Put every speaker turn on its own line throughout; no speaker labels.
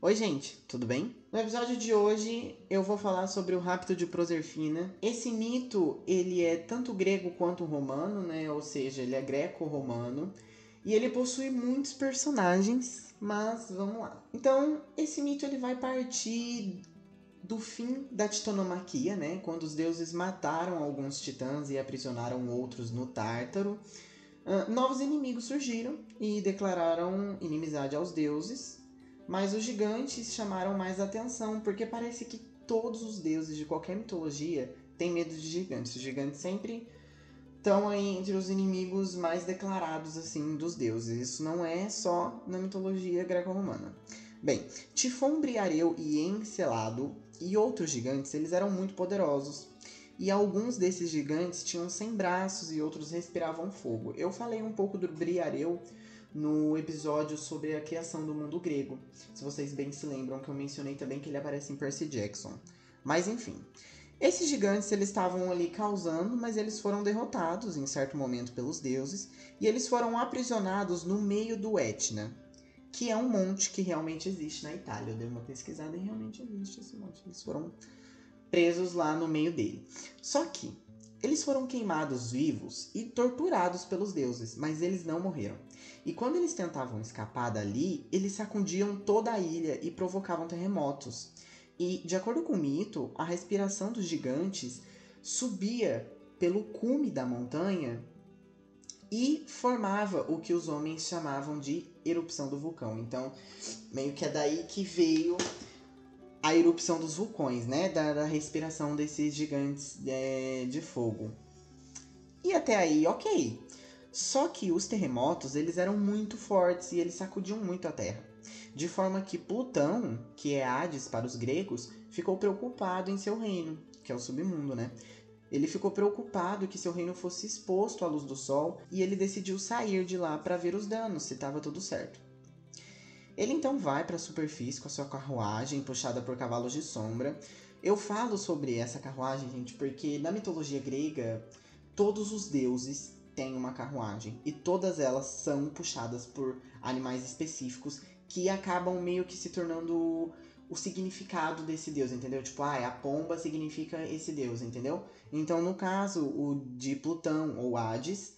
Oi, gente, tudo bem? No episódio de hoje eu vou falar sobre o rapto de Proserpina. Esse mito, ele é tanto grego quanto romano, né? Ou seja, ele é greco-romano. E ele possui muitos personagens, mas vamos lá. Então, esse mito ele vai partir do fim da titanomaquia, né? Quando os deuses mataram alguns titãs e aprisionaram outros no Tártaro. Uh, novos inimigos surgiram e declararam inimizade aos deuses, mas os gigantes chamaram mais atenção porque parece que todos os deuses de qualquer mitologia têm medo de gigantes. Os gigantes sempre estão aí entre os inimigos mais declarados assim dos deuses. Isso não é só na mitologia greco-romana. Bem, Tifon, Briareu e Encelado e outros gigantes, eles eram muito poderosos. E alguns desses gigantes tinham 100 braços e outros respiravam fogo. Eu falei um pouco do Briareu no episódio sobre a criação do mundo grego. Se vocês bem se lembram que eu mencionei também que ele aparece em Percy Jackson. Mas enfim, esses gigantes eles estavam ali causando, mas eles foram derrotados em certo momento pelos deuses e eles foram aprisionados no meio do Etna, que é um monte que realmente existe na Itália. Eu dei uma pesquisada e realmente existe esse monte. Eles foram presos lá no meio dele. Só que eles foram queimados vivos e torturados pelos deuses, mas eles não morreram. E quando eles tentavam escapar dali, eles sacudiam toda a ilha e provocavam terremotos. E, de acordo com o mito, a respiração dos gigantes subia pelo cume da montanha e formava o que os homens chamavam de erupção do vulcão. Então, meio que é daí que veio a erupção dos vulcões, né? Da, da respiração desses gigantes é, de fogo. E até aí, ok. Só que os terremotos, eles eram muito fortes e eles sacudiam muito a Terra. De forma que Plutão, que é Hades para os gregos, ficou preocupado em seu reino, que é o submundo, né? Ele ficou preocupado que seu reino fosse exposto à luz do sol e ele decidiu sair de lá para ver os danos, se estava tudo certo. Ele então vai para a superfície com a sua carruagem puxada por cavalos de sombra. Eu falo sobre essa carruagem, gente, porque na mitologia grega todos os deuses têm uma carruagem e todas elas são puxadas por animais específicos que acabam meio que se tornando o significado desse deus, entendeu? Tipo, ah, a pomba significa esse deus, entendeu? Então, no caso, o de Plutão ou Hades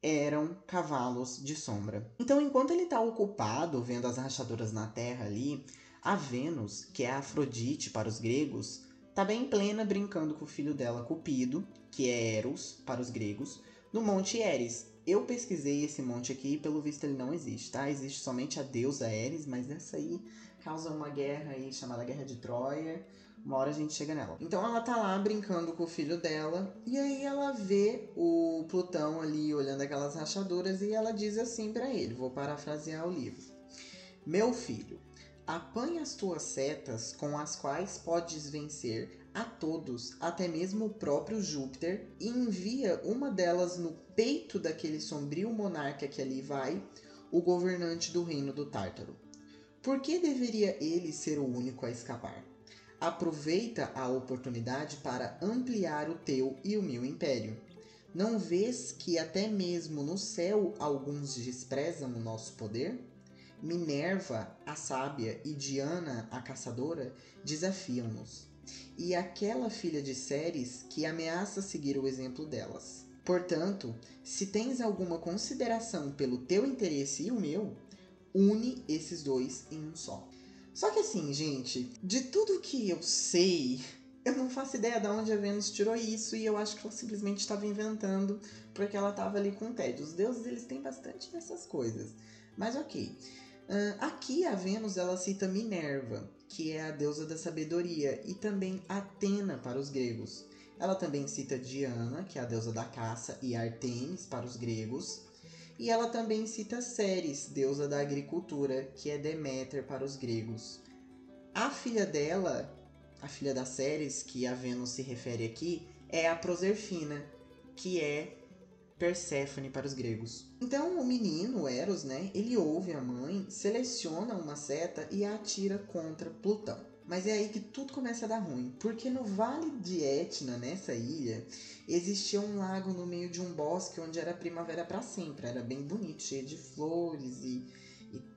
eram cavalos de sombra. Então, enquanto ele está ocupado vendo as rachaduras na terra ali, a Vênus, que é a Afrodite para os gregos, está bem plena brincando com o filho dela, Cupido, que é Eros para os gregos, no Monte Eris. Eu pesquisei esse monte aqui e pelo visto ele não existe, tá? Existe somente a deusa Eris, mas essa aí causa uma guerra aí chamada Guerra de Troia, uma hora a gente chega nela. Então ela tá lá brincando com o filho dela e aí ela vê o Plutão ali olhando aquelas rachaduras e ela diz assim para ele, vou parafrasear o livro. Meu filho, apanha as tuas setas com as quais podes vencer a todos, até mesmo o próprio Júpiter, e envia uma delas no peito daquele sombrio monarca que ali vai, o governante do reino do Tártaro. Por que deveria ele ser o único a escapar? Aproveita a oportunidade para ampliar o teu e o meu império. Não vês que até mesmo no céu alguns desprezam o nosso poder? Minerva, a sábia, e Diana, a caçadora, desafiam-nos. E aquela filha de Ceres que ameaça seguir o exemplo delas. Portanto, se tens alguma consideração pelo teu interesse e o meu, une esses dois em um só. Só que assim, gente, de tudo que eu sei, eu não faço ideia de onde a Vênus tirou isso e eu acho que ela simplesmente estava inventando porque ela estava ali com tédio. Os deuses eles têm bastante dessas coisas. Mas ok. Uh, aqui a Vênus ela cita Minerva, que é a deusa da sabedoria, e também Atena para os gregos. Ela também cita Diana, que é a deusa da caça, e Artemis para os gregos. E ela também cita Ceres, deusa da agricultura, que é Deméter para os gregos. A filha dela, a filha da Ceres, que a Vênus se refere aqui, é a Proserfina, que é Perséfone para os gregos. Então o menino, Eros, né, ele ouve a mãe, seleciona uma seta e a atira contra Plutão. Mas é aí que tudo começa a dar ruim, porque no Vale de Etna, nessa ilha, existia um lago no meio de um bosque onde era primavera para sempre, era bem bonito, cheio de flores e,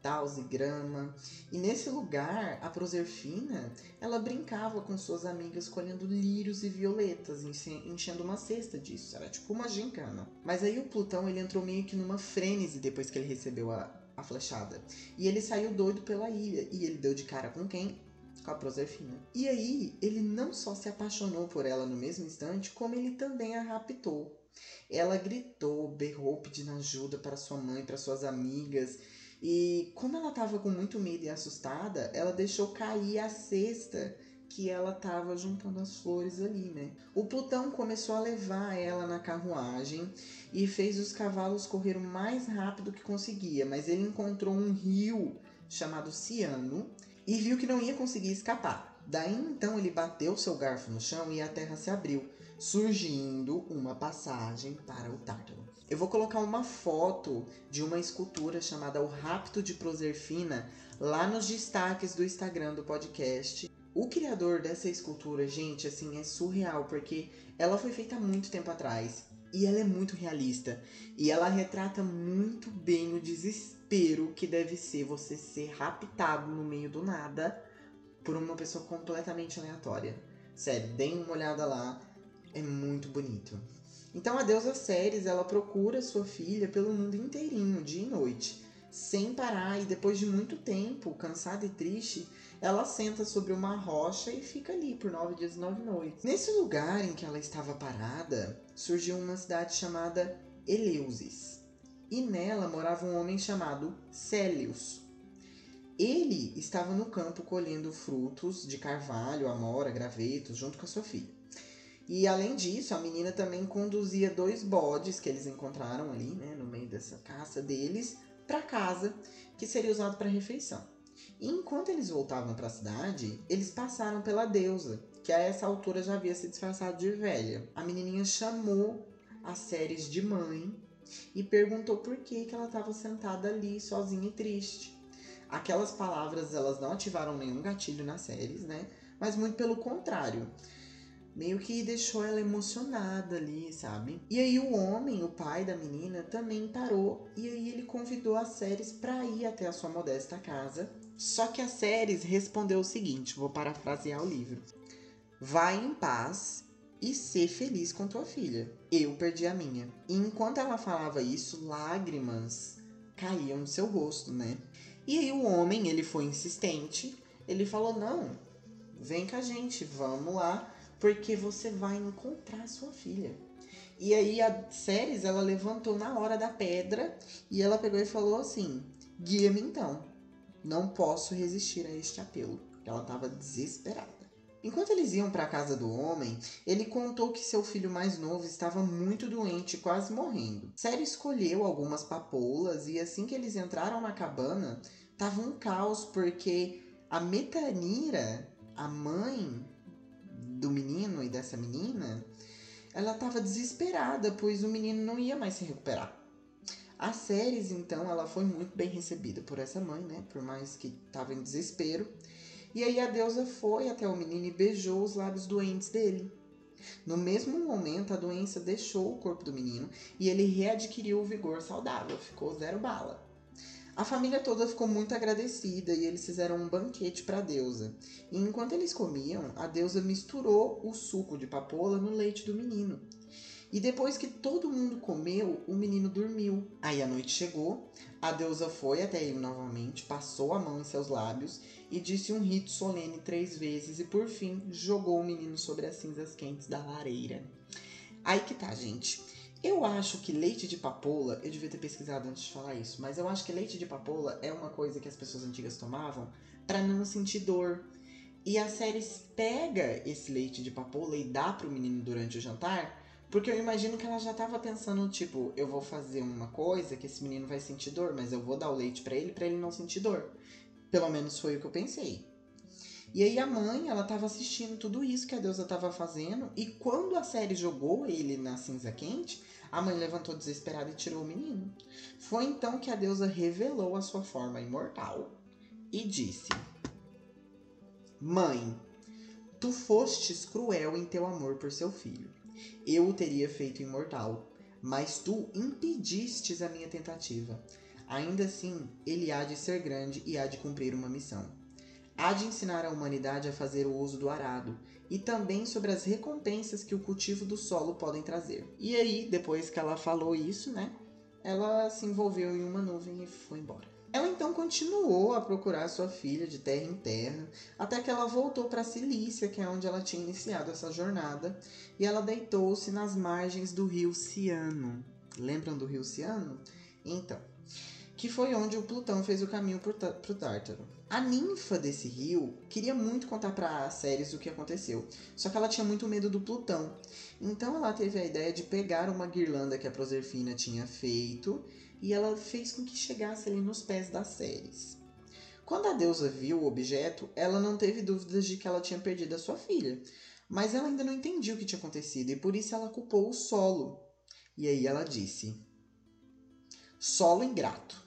tal, e grama. E nesse lugar, a Proserfina, ela brincava com suas amigas colhendo lírios e violetas, enchendo uma cesta disso. Era tipo uma gincana. Mas aí o Plutão, ele entrou meio que numa frênese depois que ele recebeu a, a flechada. E ele saiu doido pela ilha. E ele deu de cara com quem? Com a Proserfina. E aí, ele não só se apaixonou por ela no mesmo instante, como ele também a raptou. Ela gritou, berrou pedindo ajuda para sua mãe, para suas amigas. E como ela estava com muito medo e assustada, ela deixou cair a cesta que ela estava juntando as flores ali, né? O Plutão começou a levar ela na carruagem e fez os cavalos correr o mais rápido que conseguia, mas ele encontrou um rio chamado Ciano e viu que não ia conseguir escapar. Daí então ele bateu seu garfo no chão e a terra se abriu, surgindo uma passagem para o Tártaro. Eu vou colocar uma foto de uma escultura chamada O Rapto de Proserfina lá nos destaques do Instagram do podcast. O criador dessa escultura, gente, assim, é surreal, porque ela foi feita há muito tempo atrás e ela é muito realista. E ela retrata muito bem o desespero que deve ser você ser raptado no meio do nada por uma pessoa completamente aleatória. Sério, deem uma olhada lá, é muito bonito. Então a deusa Ceres, ela procura sua filha pelo mundo inteirinho, dia e noite, sem parar, e depois de muito tempo, cansada e triste, ela senta sobre uma rocha e fica ali por nove dias e nove noites. Nesse lugar em que ela estava parada, surgiu uma cidade chamada Eleusis. E nela morava um homem chamado Célius. Ele estava no campo colhendo frutos de carvalho, amora, gravetos, junto com a sua filha. E além disso, a menina também conduzia dois bodes que eles encontraram ali, né, no meio dessa caça deles, para casa, que seria usado para refeição. E enquanto eles voltavam para a cidade, eles passaram pela deusa, que a essa altura já havia se disfarçado de velha. A menininha chamou a Ceres de mãe e perguntou por que, que ela estava sentada ali sozinha e triste. Aquelas palavras elas não ativaram nenhum gatilho na Ceres, né? Mas muito pelo contrário meio que deixou ela emocionada ali, sabe? E aí o homem, o pai da menina, também parou e aí ele convidou a Ceres para ir até a sua modesta casa. Só que a Ceres respondeu o seguinte, vou parafrasear o livro. Vai em paz e ser feliz com tua filha. Eu perdi a minha. E enquanto ela falava isso, lágrimas caíam no seu rosto, né? E aí o homem, ele foi insistente, ele falou: "Não, vem com a gente, vamos lá porque você vai encontrar sua filha. E aí a Ceres, ela levantou na hora da pedra e ela pegou e falou assim: "Guia-me então. Não posso resistir a este apelo." Ela estava desesperada. Enquanto eles iam para a casa do homem, ele contou que seu filho mais novo estava muito doente, quase morrendo. Ceres escolheu algumas papoulas e assim que eles entraram na cabana, tava um caos porque a Metanira, a mãe do menino e dessa menina, ela estava desesperada, pois o menino não ia mais se recuperar. A Ceres, então, ela foi muito bem recebida por essa mãe, né? Por mais que estava em desespero. E aí a deusa foi até o menino e beijou os lábios doentes dele. No mesmo momento, a doença deixou o corpo do menino e ele readquiriu o vigor saudável, ficou zero bala. A família toda ficou muito agradecida e eles fizeram um banquete para a deusa. E enquanto eles comiam, a deusa misturou o suco de papoula no leite do menino. E depois que todo mundo comeu, o menino dormiu. Aí a noite chegou, a deusa foi até ele novamente, passou a mão em seus lábios e disse um rito solene três vezes e por fim jogou o menino sobre as cinzas quentes da lareira. Aí que tá, gente. Eu acho que leite de papoula, eu devia ter pesquisado antes de falar isso, mas eu acho que leite de papoula é uma coisa que as pessoas antigas tomavam para não sentir dor. E a série pega esse leite de papoula e dá pro menino durante o jantar, porque eu imagino que ela já tava pensando, tipo, eu vou fazer uma coisa que esse menino vai sentir dor, mas eu vou dar o leite para ele para ele não sentir dor. Pelo menos foi o que eu pensei. E aí a mãe, ela tava assistindo tudo isso que a deusa tava fazendo, e quando a série jogou ele na cinza quente, a mãe levantou desesperada e tirou o menino. Foi então que a deusa revelou a sua forma imortal e disse: Mãe, tu fostes cruel em teu amor por seu filho. Eu o teria feito imortal, mas tu impedistes a minha tentativa. Ainda assim, ele há de ser grande e há de cumprir uma missão. Há de ensinar a humanidade a fazer o uso do arado e também sobre as recompensas que o cultivo do solo podem trazer. E aí, depois que ela falou isso, né, ela se envolveu em uma nuvem e foi embora. Ela então continuou a procurar sua filha de terra em terra, até que ela voltou para Cilícia, que é onde ela tinha iniciado essa jornada, e ela deitou-se nas margens do rio Ciano. Lembram do rio Ciano? Então, que foi onde o Plutão fez o caminho para o Tártaro. A ninfa desse rio queria muito contar para Ceres o que aconteceu, só que ela tinha muito medo do Plutão. Então ela teve a ideia de pegar uma guirlanda que a Proserfina tinha feito e ela fez com que chegasse ali nos pés da Ceres. Quando a deusa viu o objeto, ela não teve dúvidas de que ela tinha perdido a sua filha, mas ela ainda não entendia o que tinha acontecido e por isso ela culpou o solo. E aí ela disse: Solo ingrato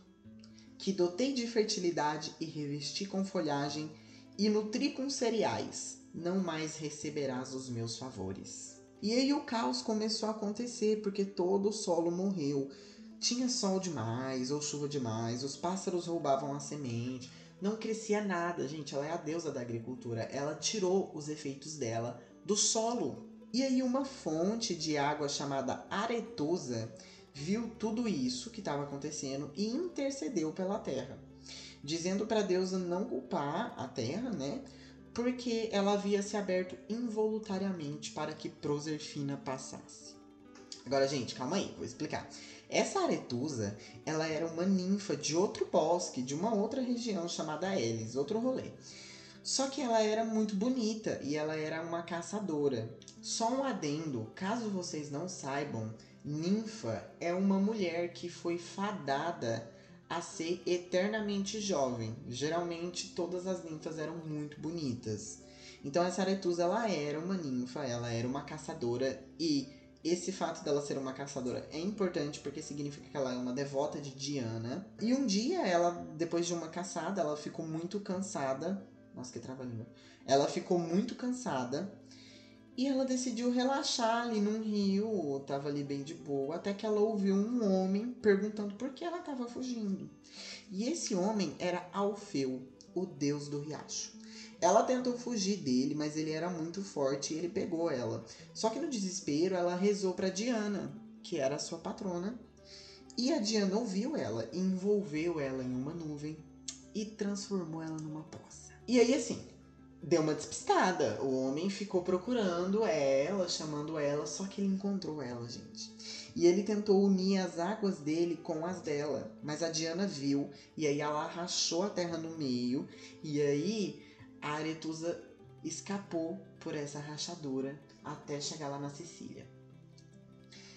que dotei de fertilidade e revesti com folhagem e nutri com cereais, não mais receberás os meus favores. E aí o caos começou a acontecer porque todo o solo morreu. Tinha sol demais ou chuva demais, os pássaros roubavam a semente, não crescia nada, gente. Ela é a deusa da agricultura. Ela tirou os efeitos dela do solo. E aí uma fonte de água chamada Aretusa viu tudo isso que estava acontecendo e intercedeu pela terra, dizendo para Deus não culpar a terra, né? Porque ela havia se aberto involuntariamente para que Proserfina passasse. Agora, gente, calma aí, vou explicar. Essa aretusa, ela era uma ninfa de outro bosque, de uma outra região chamada Elis, outro rolê. Só que ela era muito bonita e ela era uma caçadora. Só um adendo, caso vocês não saibam, Ninfa é uma mulher que foi fadada a ser eternamente jovem. Geralmente todas as ninfas eram muito bonitas. Então essa Aretusa ela era uma ninfa, ela era uma caçadora e esse fato dela ser uma caçadora é importante porque significa que ela é uma devota de Diana. E um dia ela, depois de uma caçada, ela ficou muito cansada. Nossa, que trava-língua. Ela ficou muito cansada e ela decidiu relaxar ali num rio, tava ali bem de boa, até que ela ouviu um homem perguntando por que ela estava fugindo. E esse homem era Alfeu, o deus do riacho. Ela tentou fugir dele, mas ele era muito forte e ele pegou ela. Só que no desespero, ela rezou para Diana, que era sua patrona. E a Diana ouviu ela, envolveu ela em uma nuvem e transformou ela numa poça. E aí assim, deu uma despistada. O homem ficou procurando ela, chamando ela, só que ele encontrou ela, gente. E ele tentou unir as águas dele com as dela, mas a Diana viu e aí ela rachou a terra no meio e aí a Aretusa escapou por essa rachadura até chegar lá na Sicília.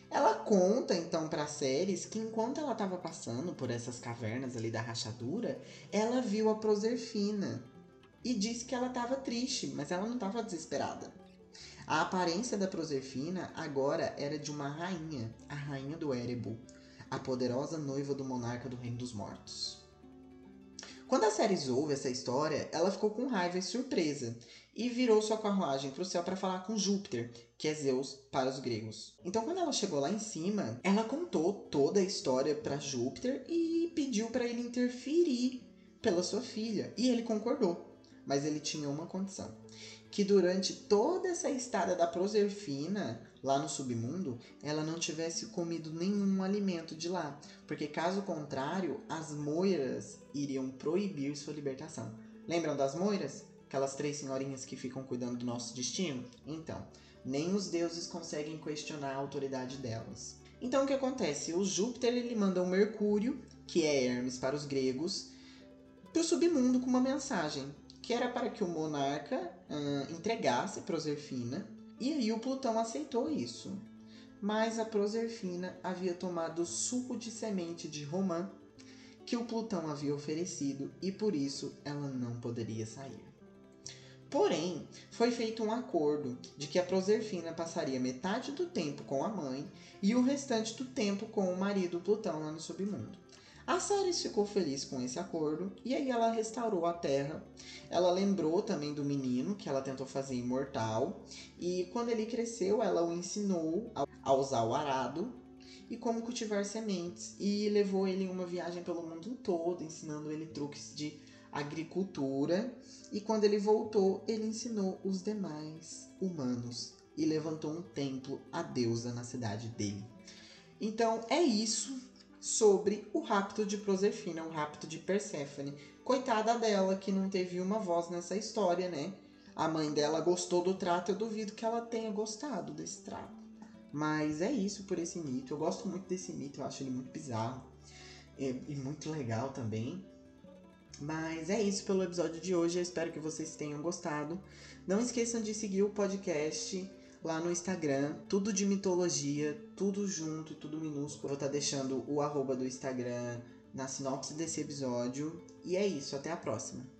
Ela conta então para Ceres que enquanto ela estava passando por essas cavernas ali da rachadura, ela viu a Proserfina, e disse que ela estava triste, mas ela não estava desesperada. A aparência da Proserfina agora era de uma rainha, a rainha do Erebo, a poderosa noiva do monarca do Reino dos Mortos. Quando a Ceres ouve essa história, ela ficou com raiva e surpresa e virou sua carruagem para o céu para falar com Júpiter, que é Zeus para os gregos. Então, quando ela chegou lá em cima, ela contou toda a história para Júpiter e pediu para ele interferir pela sua filha, e ele concordou mas ele tinha uma condição: que durante toda essa estada da Proserfina lá no submundo, ela não tivesse comido nenhum alimento de lá, porque caso contrário, as moiras iriam proibir sua libertação. Lembram das moiras? Aquelas três senhorinhas que ficam cuidando do nosso destino? Então, nem os deuses conseguem questionar a autoridade delas. Então o que acontece? O Júpiter ele manda o Mercúrio, que é Hermes para os gregos, para o submundo com uma mensagem que era para que o monarca uh, entregasse Proserfina, e aí o Plutão aceitou isso. Mas a Proserfina havia tomado suco de semente de romã que o Plutão havia oferecido e por isso ela não poderia sair. Porém, foi feito um acordo de que a Proserfina passaria metade do tempo com a mãe e o restante do tempo com o marido Plutão lá no submundo. A Ceres ficou feliz com esse acordo e aí ela restaurou a terra. Ela lembrou também do menino que ela tentou fazer imortal e quando ele cresceu, ela o ensinou a usar o arado e como cultivar sementes. E levou ele em uma viagem pelo mundo todo, ensinando ele truques de agricultura. E quando ele voltou, ele ensinou os demais humanos e levantou um templo à deusa na cidade dele. Então é isso sobre o rapto de Proserpina, o rapto de Perséfone. Coitada dela que não teve uma voz nessa história, né? A mãe dela gostou do trato, eu duvido que ela tenha gostado desse trato. Mas é isso por esse mito. Eu gosto muito desse mito, eu acho ele muito bizarro e, e muito legal também. Mas é isso pelo episódio de hoje. Eu espero que vocês tenham gostado. Não esqueçam de seguir o podcast lá no Instagram, tudo de mitologia, tudo junto, tudo minúsculo. Vou estar tá deixando o arroba do Instagram na sinopse desse episódio. E é isso, até a próxima.